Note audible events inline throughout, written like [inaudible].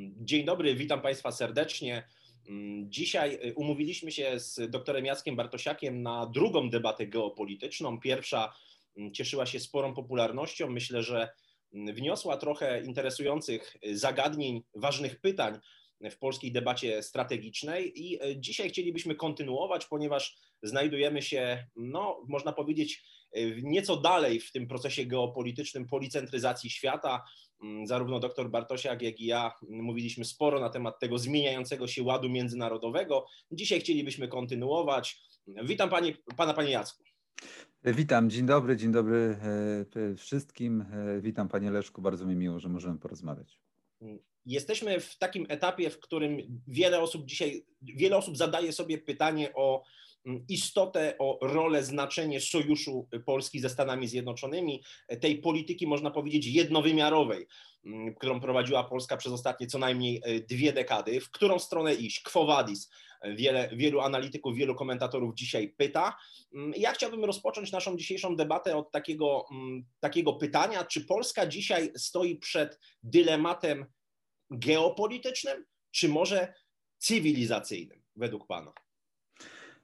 Dzień dobry, witam Państwa serdecznie. Dzisiaj umówiliśmy się z doktorem Jackiem Bartosiakiem na drugą debatę geopolityczną. Pierwsza cieszyła się sporą popularnością. Myślę, że wniosła trochę interesujących zagadnień, ważnych pytań w polskiej debacie strategicznej i dzisiaj chcielibyśmy kontynuować, ponieważ znajdujemy się, no, można powiedzieć, nieco dalej w tym procesie geopolitycznym policentryzacji świata. Zarówno dr Bartosiak, jak i ja mówiliśmy sporo na temat tego zmieniającego się ładu międzynarodowego. Dzisiaj chcielibyśmy kontynuować. Witam pana, panie Jacku. Witam, dzień dobry, dzień dobry e, wszystkim. E, witam panie Leszku, bardzo mi miło, że możemy porozmawiać. Jesteśmy w takim etapie, w którym wiele osób dzisiaj, wiele osób zadaje sobie pytanie o istotę, o rolę, znaczenie sojuszu Polski ze Stanami Zjednoczonymi, tej polityki, można powiedzieć, jednowymiarowej, którą prowadziła Polska przez ostatnie co najmniej e, dwie dekady. W którą stronę iść? Quo vadis? Wiele, wielu analityków, wielu komentatorów dzisiaj pyta. Ja chciałbym rozpocząć naszą dzisiejszą debatę od takiego, takiego pytania, czy Polska dzisiaj stoi przed dylematem geopolitycznym, czy może cywilizacyjnym, według Pana?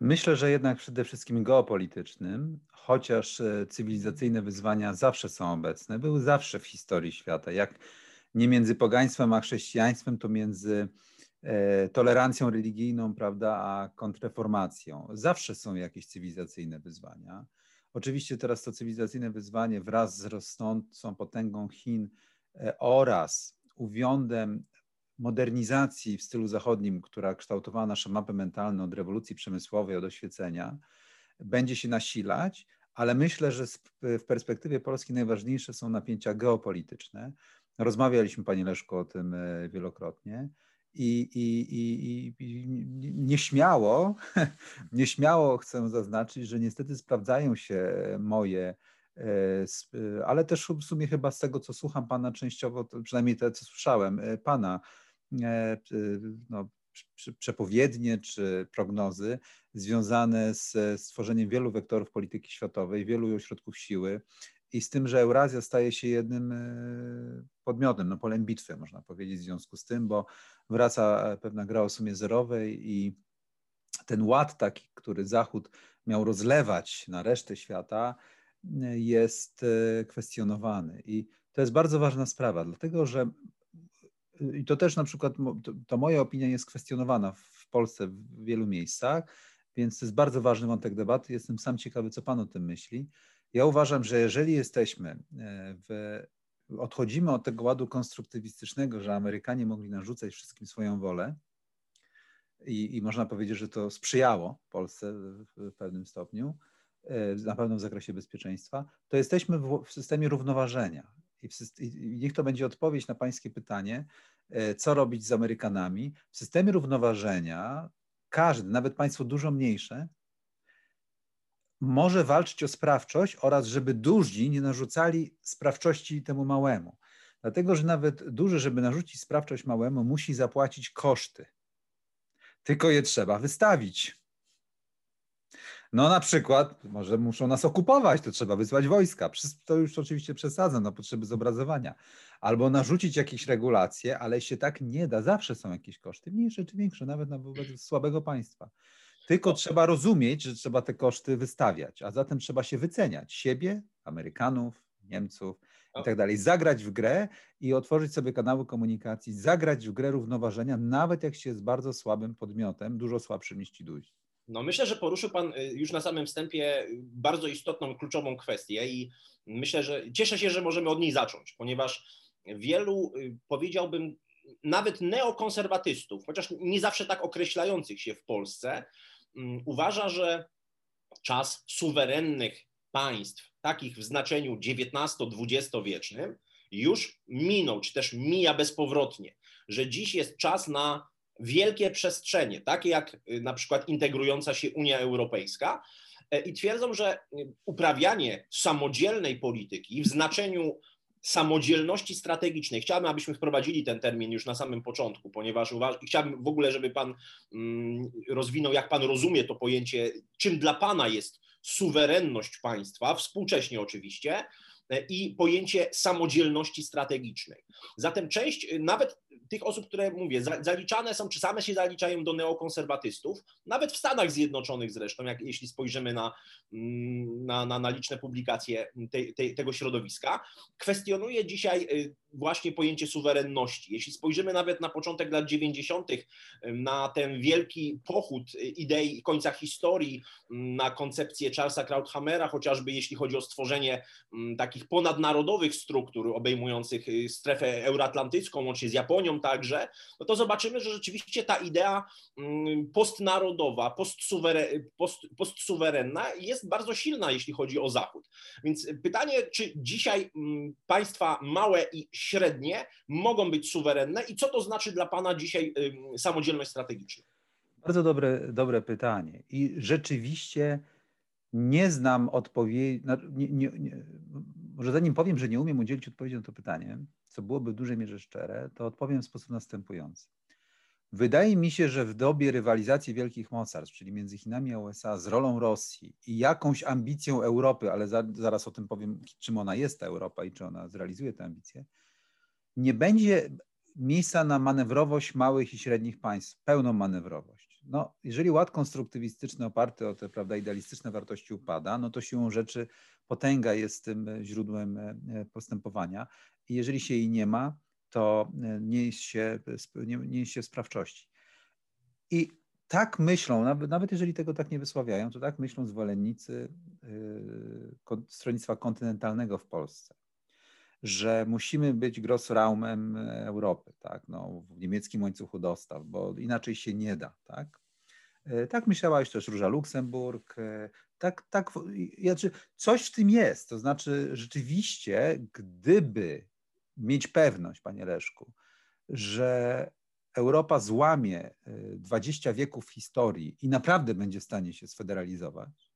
Myślę, że jednak przede wszystkim geopolitycznym, chociaż e, cywilizacyjne wyzwania zawsze są obecne, były zawsze w historii świata. Jak nie między pogaństwem a chrześcijaństwem, to między e, tolerancją religijną, prawda, a kontreformacją. Zawsze są jakieś cywilizacyjne wyzwania. Oczywiście teraz to cywilizacyjne wyzwanie wraz z rosnącą potęgą Chin e, oraz uwiądem modernizacji w stylu zachodnim, która kształtowała nasze mapy mentalne od rewolucji przemysłowej, od oświecenia, będzie się nasilać, ale myślę, że w perspektywie Polski najważniejsze są napięcia geopolityczne. Rozmawialiśmy, Panie Leszku, o tym e, wielokrotnie. I, i, i, i nieśmiało, [laughs] nieśmiało chcę zaznaczyć, że niestety sprawdzają się moje, e, ale też w sumie chyba z tego, co słucham Pana częściowo, przynajmniej te, co słyszałem, e, Pana E, no, przepowiednie czy prognozy związane z stworzeniem wielu wektorów polityki światowej, wielu ośrodków siły i z tym, że Eurazja staje się jednym e, podmiotem, no polem bitwy, można powiedzieć, w związku z tym, bo wraca pewna gra o sumie zerowej i ten ład taki, który Zachód miał rozlewać na resztę świata, jest e, kwestionowany. I to jest bardzo ważna sprawa, dlatego że i to też na przykład, to, moja opinia jest kwestionowana w Polsce w wielu miejscach, więc to jest bardzo ważny wątek debaty. Jestem sam ciekawy, co Pan o tym myśli. Ja uważam, że jeżeli jesteśmy e, w, odchodzimy od tego ładu konstruktywistycznego, że Amerykanie mogli narzucać wszystkim swoją wolę, i, i można powiedzieć, że to sprzyjało Polsce w, w pewnym stopniu, e, na pewno w zakresie bezpieczeństwa, to jesteśmy w, w systemie równoważenia i niech to będzie odpowiedź na Pańskie pytanie, e, co robić z Amerykanami. W systemie równoważenia każdy, nawet państwo dużo mniejsze, może walczyć o sprawczość oraz żeby duzi nie narzucali sprawczości temu małemu. Dlatego, że nawet duży, żeby narzucić sprawczość małemu, musi zapłacić koszty. Tylko je trzeba wystawić. No na przykład, może muszą nas okupować, to trzeba wysłać wojska. To już oczywiście przesadzam na potrzeby zobrazowania. Albo narzucić jakieś regulacje, ale się tak nie da. Zawsze są jakieś koszty, mniejsze czy większe, nawet na wobec słabego państwa. Tylko trzeba rozumieć, że trzeba te koszty wystawiać, a zatem trzeba się wyceniać siebie, Amerykanów, Niemców i tak dalej. Zagrać w grę i otworzyć sobie kanały komunikacji, zagrać w grę równoważenia, nawet jak się jest bardzo słabym podmiotem, dużo słabszym niż ci duzi. No myślę, że poruszył Pan y, już na samym wstępie bardzo istotną, kluczową kwestię i myślę, że cieszę się, że możemy od niej zacząć, ponieważ wielu, y, powiedziałbym, nawet neokonserwatystów, chociaż nie zawsze tak określających się w Polsce, mm, uważa, że czas suwerennych państw, takich w znaczeniu XIX-XX wiecznym, już minął, czy też mija bezpowrotnie, że dziś jest czas na wielkie przestrzenie, takie jak y, na przykład integrująca się Unia Europejska, e, i twierdzą, że y, uprawianie samodzielnej polityki w znaczeniu samodzielności strategicznej. Chciałbym, abyśmy wprowadzili ten termin już na samym początku, ponieważ uważ- chciałbym w ogóle, żeby Pan mm, rozwinął, jak Pan rozumie to pojęcie, czym dla Pana jest suwerenność państwa, współcześnie oczywiście, i pojęcie samodzielności strategicznej. Zatem część nawet tych osób, które mówię, zaliczane są, czy same się zaliczają do neokonserwatystów, nawet w Stanach Zjednoczonych zresztą, jak jeśli spojrzymy na, mm, na, na, na liczne publikacje te, te, tego środowiska, kwestionuje dzisiaj y, właśnie pojęcie suwerenności. Jeśli spojrzymy nawet na początek lat 90., na ten wielki pochód idei końca historii, na koncepcję Charlesa Krauthammera, chociażby jeśli chodzi o stworzenie takich ponadnarodowych struktur obejmujących y, strefę euroatlantycką, łącznie z Japonią także, no to zobaczymy, że rzeczywiście ta idea postnarodowa, post, postsuwerenna jest bardzo silna, jeśli chodzi o Zachód. Więc pytanie, czy dzisiaj państwa małe i średnie mogą być suwerenne i co to znaczy dla Pana dzisiaj samodzielność strategiczna? Bardzo dobre, dobre pytanie. I rzeczywiście nie znam odpowiedzi. No, nie, nie, nie, może zanim powiem, że nie umiem udzielić odpowiedzi na to pytanie, co byłoby w dużej mierze szczere, to odpowiem w sposób następujący. Wydaje mi się, że w dobie rywalizacji wielkich mocarstw, czyli między Chinami a USA, z rolą Rosji i jakąś ambicją Europy, ale za, zaraz o tym powiem, czym ona jest ta Europa i czy ona zrealizuje te ambicje, nie będzie miejsca na manewrowość małych i średnich państw, pełną manewrowość. No, jeżeli ład konstruktywistyczny oparty o te prawda, idealistyczne wartości upada, no to siłą rzeczy potęga jest tym źródłem e, postępowania i jeżeli się jej nie ma, to e, nie jest się, nie, nie jest się sprawczości. I tak myślą, nawet, nawet jeżeli tego tak nie wysławiają, to tak myślą zwolennicy yy, stronnictwa kontynentalnego w Polsce że musimy być Grossraumem Europy, tak, no, w niemieckim łańcuchu dostaw, bo inaczej się nie da, tak. E, tak myślała już też Róża Luksemburg, e, tak, tak, znaczy coś w tym jest, to znaczy rzeczywiście, gdyby mieć pewność, panie Leszku, że Europa złamie 20 e, wieków historii i naprawdę będzie w stanie się sfederalizować,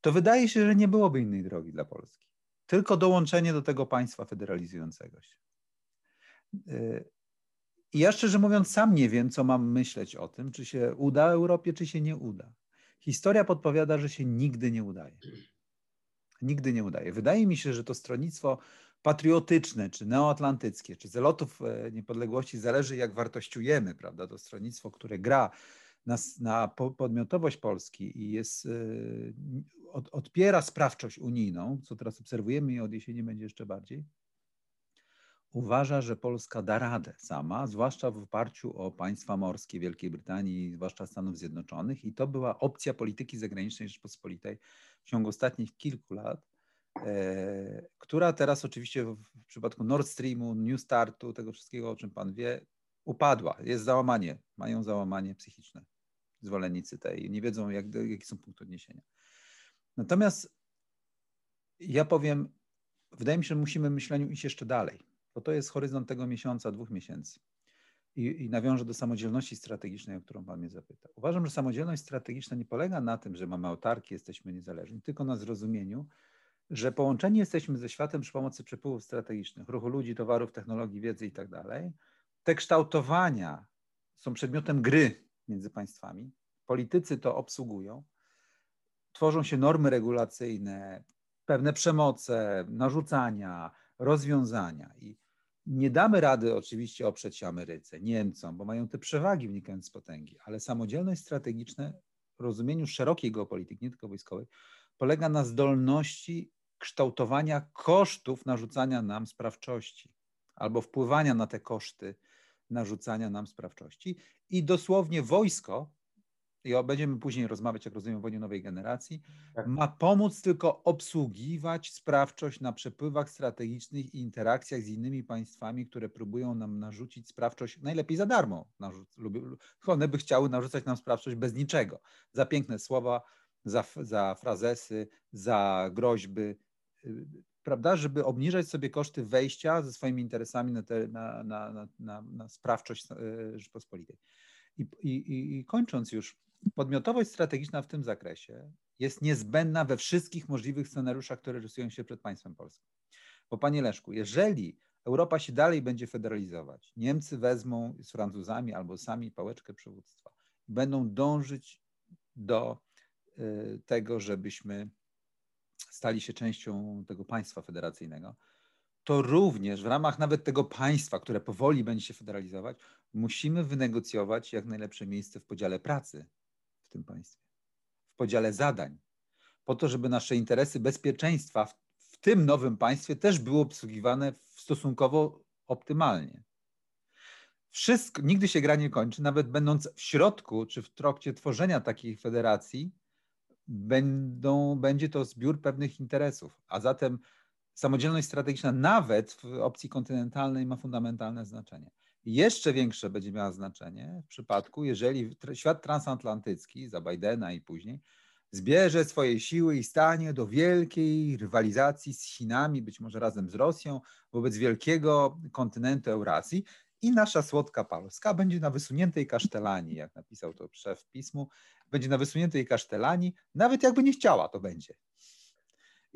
to wydaje się, że nie byłoby innej drogi dla Polski tylko dołączenie do tego państwa federalizującego się. I ja szczerze mówiąc, sam nie wiem, co mam myśleć o tym, czy się uda Europie, czy się nie uda. Historia podpowiada, że się nigdy nie udaje. Nigdy nie udaje. Wydaje mi się, że to stronnictwo patriotyczne, czy neoatlantyckie, czy zelotów e, niepodległości, zależy jak wartościujemy, prawda? To stronnictwo, które gra na, na podmiotowość Polski i jest, e, od, odpiera sprawczość unijną, co teraz obserwujemy i od jesieni będzie jeszcze bardziej, uważa, że Polska da radę sama, zwłaszcza w oparciu o państwa morskie Wielkiej Brytanii, zwłaszcza Stanów Zjednoczonych. I to była opcja polityki zagranicznej Rzeczpospolitej w ciągu ostatnich kilku lat, e, która teraz oczywiście w, przypadku Nord Streamu, New Startu, tego wszystkiego, o czym pan wie, upadła. Jest załamanie, mają załamanie psychiczne zwolennicy tej, nie wiedzą, jak, jakie są punkty odniesienia. Natomiast ja powiem, wydaje mi się, że musimy w myśleniu iść jeszcze dalej, bo to jest horyzont tego miesiąca, dwóch miesięcy. I, I nawiążę do samodzielności strategicznej, o którą Pan mnie zapytał. Uważam, że samodzielność strategiczna nie polega na tym, że mamy autarki, jesteśmy niezależni, tylko na zrozumieniu, że połączeni jesteśmy ze światem przy pomocy przepływów strategicznych, ruchu ludzi, towarów, technologii, wiedzy i tak dalej. Te kształtowania są przedmiotem gry między państwami. Politycy to obsługują tworzą się normy regulacyjne, pewne przemoce, narzucania, rozwiązania. I nie damy rady oczywiście oprzeć się Ameryce, Niemcom, bo mają te przewagi wynikające z potęgi, ale samodzielność strategiczna w rozumieniu szerokiej geopolityki, nie tylko wojskowej, polega na zdolności kształtowania kosztów narzucania nam sprawczości albo wpływania na te koszty narzucania nam sprawczości. I dosłownie wojsko i będziemy później rozmawiać, jak rozumiem, o wojnie nowej generacji, tak. ma pomóc tylko obsługiwać sprawczość na przepływach strategicznych i interakcjach z innymi państwami, które próbują nam narzucić sprawczość najlepiej za darmo. one by chciały narzucać nam sprawczość bez niczego. Za piękne słowa, za, za frazesy, za groźby, y, prawda, żeby obniżać sobie koszty wejścia ze swoimi interesami na, te, na, na, na, na sprawczość y, Rzeczpospolitej. I, i, I kończąc już, podmiotowość strategiczna w tym zakresie jest niezbędna we wszystkich możliwych scenariuszach, które rysują się przed państwem polskim. Bo panie Leszku, jeżeli Europa się dalej będzie federalizować, Niemcy wezmą z Francuzami albo sami pałeczkę przywództwa, będą dążyć do y, tego, żebyśmy stali się częścią tego państwa federacyjnego, to również w ramach nawet tego państwa, które powoli będzie się federalizować, musimy wynegocjować jak najlepsze miejsce w podziale pracy w tym państwie, w podziale zadań, po to, żeby nasze interesy bezpieczeństwa w, w tym nowym państwie też były obsługiwane stosunkowo optymalnie. Wszystko, nigdy się gra nie kończy, nawet będąc w środku czy w trakcie tworzenia takiej federacji, będą, będzie to zbiór pewnych interesów. A zatem samodzielność strategiczna nawet w opcji kontynentalnej ma fundamentalne znaczenie. Jeszcze większe będzie miała znaczenie w przypadku, jeżeli świat transatlantycki za Bidena i później zbierze swoje siły i stanie do wielkiej rywalizacji z Chinami, być może razem z Rosją, wobec wielkiego kontynentu Eurazji. I nasza słodka Polska będzie na wysuniętej kasztelanii, jak napisał to szef pismu, będzie na wysuniętej kasztelanii, nawet jakby nie chciała, to będzie.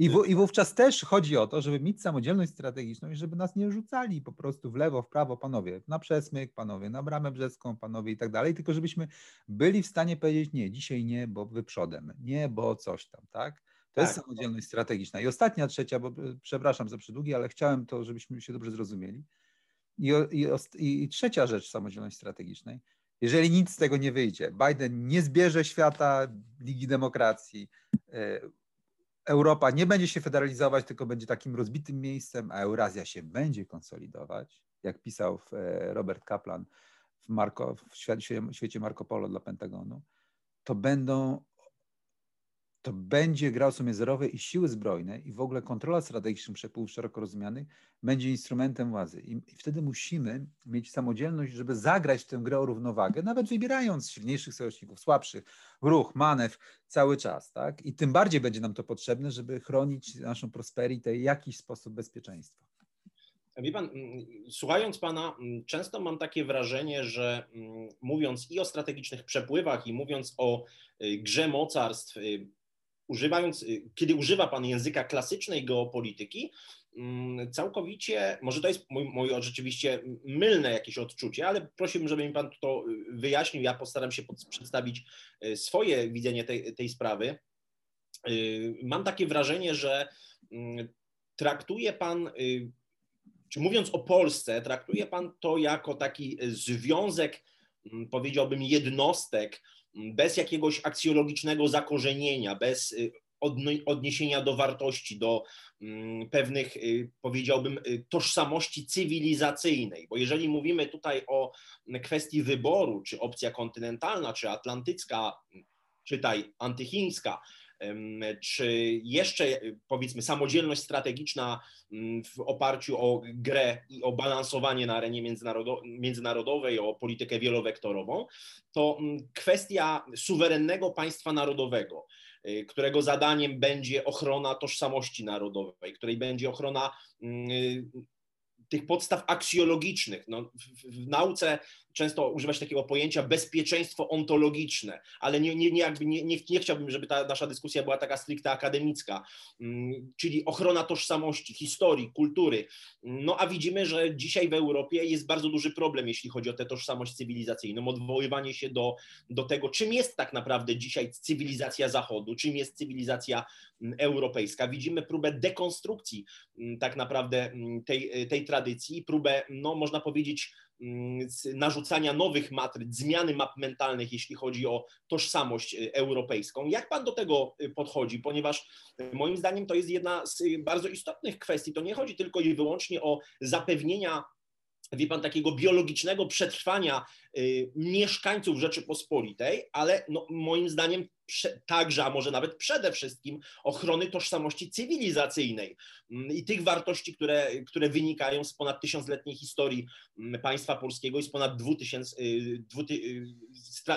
I, w, I wówczas też chodzi o to, żeby mieć samodzielność strategiczną i żeby nas nie rzucali po prostu w lewo, w prawo, panowie, na przesmyk, panowie, na bramę brzeską, panowie i tak dalej, tylko żebyśmy byli w stanie powiedzieć nie, dzisiaj nie, bo wyprzodem, nie, bo coś tam, tak? To tak. jest samodzielność strategiczna. I ostatnia, trzecia, bo e, przepraszam za przydługi, ale chciałem to, żebyśmy się dobrze zrozumieli. I, i, i trzecia rzecz samodzielności strategicznej. Jeżeli nic z tego nie wyjdzie, Biden nie zbierze świata Ligi Demokracji, e, Europa nie będzie się federalizować, tylko będzie takim rozbitym miejscem, a Eurazja się będzie konsolidować, jak pisał e, Robert Kaplan w, Marco, w świecie Marco Polo dla Pentagonu, to będą to będzie grał sobie zerowe i siły zbrojne i w ogóle kontrola strategicznych przepływów szeroko rozumianych będzie instrumentem władzy. I, I, wtedy musimy mieć samodzielność, żeby zagrać w tę grę o równowagę, nawet wybierając silniejszych sojuszników, słabszych, ruch, manewr cały czas. Tak? I tym bardziej będzie nam to potrzebne, żeby chronić naszą prosperity i jakiś sposób bezpieczeństwa. Wie pan, mm, słuchając pana, mm, często mam takie wrażenie, że mm, mówiąc i o strategicznych przepływach, i mówiąc o y, grze mocarstw, y, używając, y, kiedy używa Pan języka klasycznej geopolityki, mm, całkowicie, może to jest moje rzeczywiście mylne jakieś odczucie, ale prosiłbym, żeby mi Pan to y, wyjaśnił. Ja postaram się przedstawić y, swoje widzenie tej, tej sprawy. Mam takie wrażenie, że mm, traktuje Pan, czy mówiąc o Polsce, traktuje Pan to jako taki związek, mm, powiedziałbym, jednostek, bez jakiegoś aksjologicznego zakorzenienia, bez y, odniesienia do wartości, do mm, pewnych, y, powiedziałbym, y, tożsamości cywilizacyjnej. Bo jeżeli mówimy tutaj o kwestii wyboru, czy opcja kontynentalna, czy atlantycka, czytaj antychińska, czy jeszcze powiedzmy samodzielność strategiczna mm, w oparciu o grę i o balansowanie na arenie międzynarodowej, o politykę wielowektorową, to mm, kwestia suwerennego państwa narodowego, y, którego zadaniem będzie ochrona tożsamości narodowej, której będzie ochrona mm, tych podstaw aksjologicznych. No, w, w, nauce często używa się takiego pojęcia bezpieczeństwo ontologiczne, ale nie, nie, nie, jakby nie, nie, nie chciałbym, żeby ta nasza dyskusja była taka stricte akademicka, mm, czyli ochrona tożsamości, historii, kultury. No a widzimy, że dzisiaj w Europie jest bardzo duży problem, jeśli chodzi o tę tożsamość cywilizacyjną, odwoływanie się do, do tego, czym jest tak naprawdę dzisiaj cywilizacja Zachodu, czym jest cywilizacja mm, europejska. Widzimy próbę dekonstrukcji mm, tak naprawdę tej, tej tradycji, próbę, no można powiedzieć, narzucania nowych matryc, zmiany map mentalnych, jeśli chodzi o tożsamość y, europejską. Jak pan do tego y, podchodzi? Ponieważ y, moim zdaniem to jest jedna z bardzo istotnych kwestii. To nie chodzi tylko i wyłącznie o zapewnienia wie pan, takiego biologicznego przetrwania mieszkańców Rzeczypospolitej, ale no, moim zdaniem także, a może nawet przede wszystkim ochrony tożsamości cywilizacyjnej mm, i tych wartości, które, które wynikają z ponad tysiącletniej historii mm, państwa polskiego i z ponad 2000, y, y,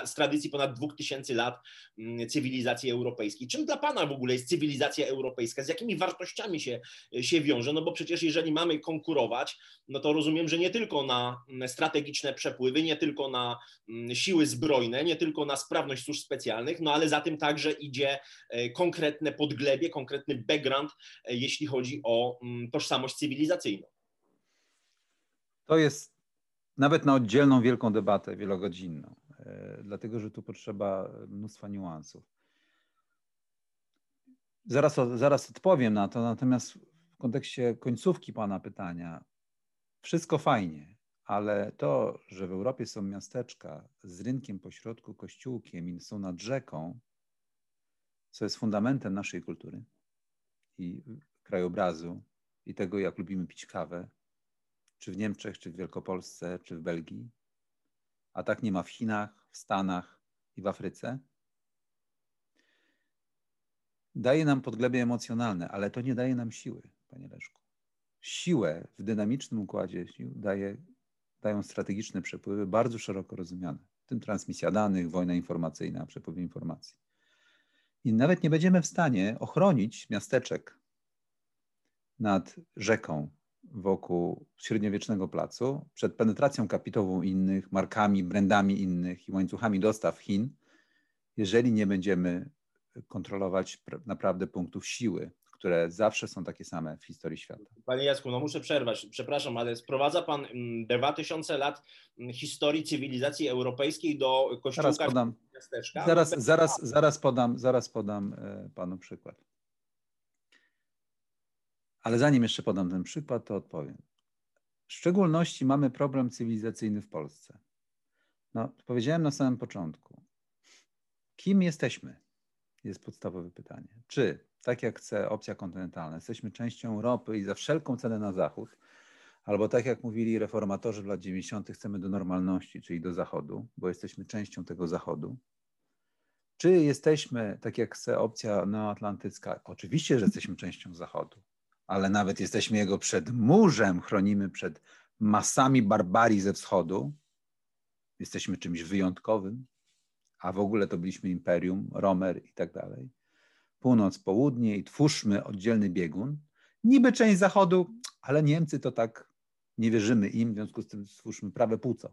z tradycji ponad dwóch tysięcy lat mm, cywilizacji europejskiej. Czym dla Pana w ogóle jest cywilizacja europejska? Z jakimi wartościami się, się wiąże? No bo przecież jeżeli mamy konkurować, no to rozumiem, że nie tylko na strategiczne przepływy, nie tylko na siły zbrojne, nie tylko na sprawność służb specjalnych, no ale za tym także idzie e, konkretne podglebie, konkretny background, e, jeśli chodzi o mm, tożsamość cywilizacyjną. To jest nawet na oddzielną wielką debatę wielogodzinną, e, dlatego że tu potrzeba mnóstwa niuansów. Zaraz, zaraz odpowiem na to, natomiast w kontekście końcówki Pana pytania, wszystko fajnie, ale to, że w Europie są miasteczka z rynkiem pośrodku, kościółkiem i są nad rzeką, co jest fundamentem naszej kultury i krajobrazu i tego, jak lubimy pić kawę, czy w Niemczech, czy w Wielkopolsce, czy w Belgii, a tak nie ma w Chinach, w Stanach i w Afryce, daje nam podglebie emocjonalne, ale to nie daje nam siły, panie Leszku. Siłę w dynamicznym układzie sił daje, dają strategiczne przepływy, bardzo szeroko rozumiane, w tym transmisja danych, wojna informacyjna, przepływ informacji. I nawet nie będziemy w stanie ochronić miasteczek nad rzeką wokół średniowiecznego placu przed penetracją kapitową innych, markami, brandami innych i łańcuchami dostaw Chin, jeżeli nie będziemy kontrolować naprawdę punktów siły, które zawsze są takie same w historii świata. Panie Jacku, no muszę przerwać, przepraszam, ale sprowadza Pan 2000 mm, lat mm, historii cywilizacji europejskiej do kościółka zaraz podam, miasteczka. Zaraz, zaraz, zaraz, podam, zaraz podam e, Panu przykład. Ale zanim jeszcze podam ten przykład, to odpowiem. W szczególności mamy problem cywilizacyjny w Polsce. No, powiedziałem na samym początku. Kim jesteśmy? Jest podstawowe pytanie. Czy, tak jak chce opcja kontynentalna, jesteśmy częścią Europy i za wszelką cenę na zachód, albo tak jak mówili reformatorzy w lat 90., chcemy do normalności, czyli do zachodu, bo jesteśmy częścią tego zachodu. Czy jesteśmy, tak jak chce opcja neoatlantycka, oczywiście, że jesteśmy częścią zachodu, ale nawet jesteśmy jego przedmurzem, chronimy przed masami barbarii ze wschodu, jesteśmy czymś wyjątkowym, a w ogóle to byliśmy imperium, Romer i tak dalej. Północ, południe i twórzmy oddzielny biegun. Niby część zachodu, ale Niemcy to tak nie wierzymy im, w związku z tym stwórzmy prawe płuco.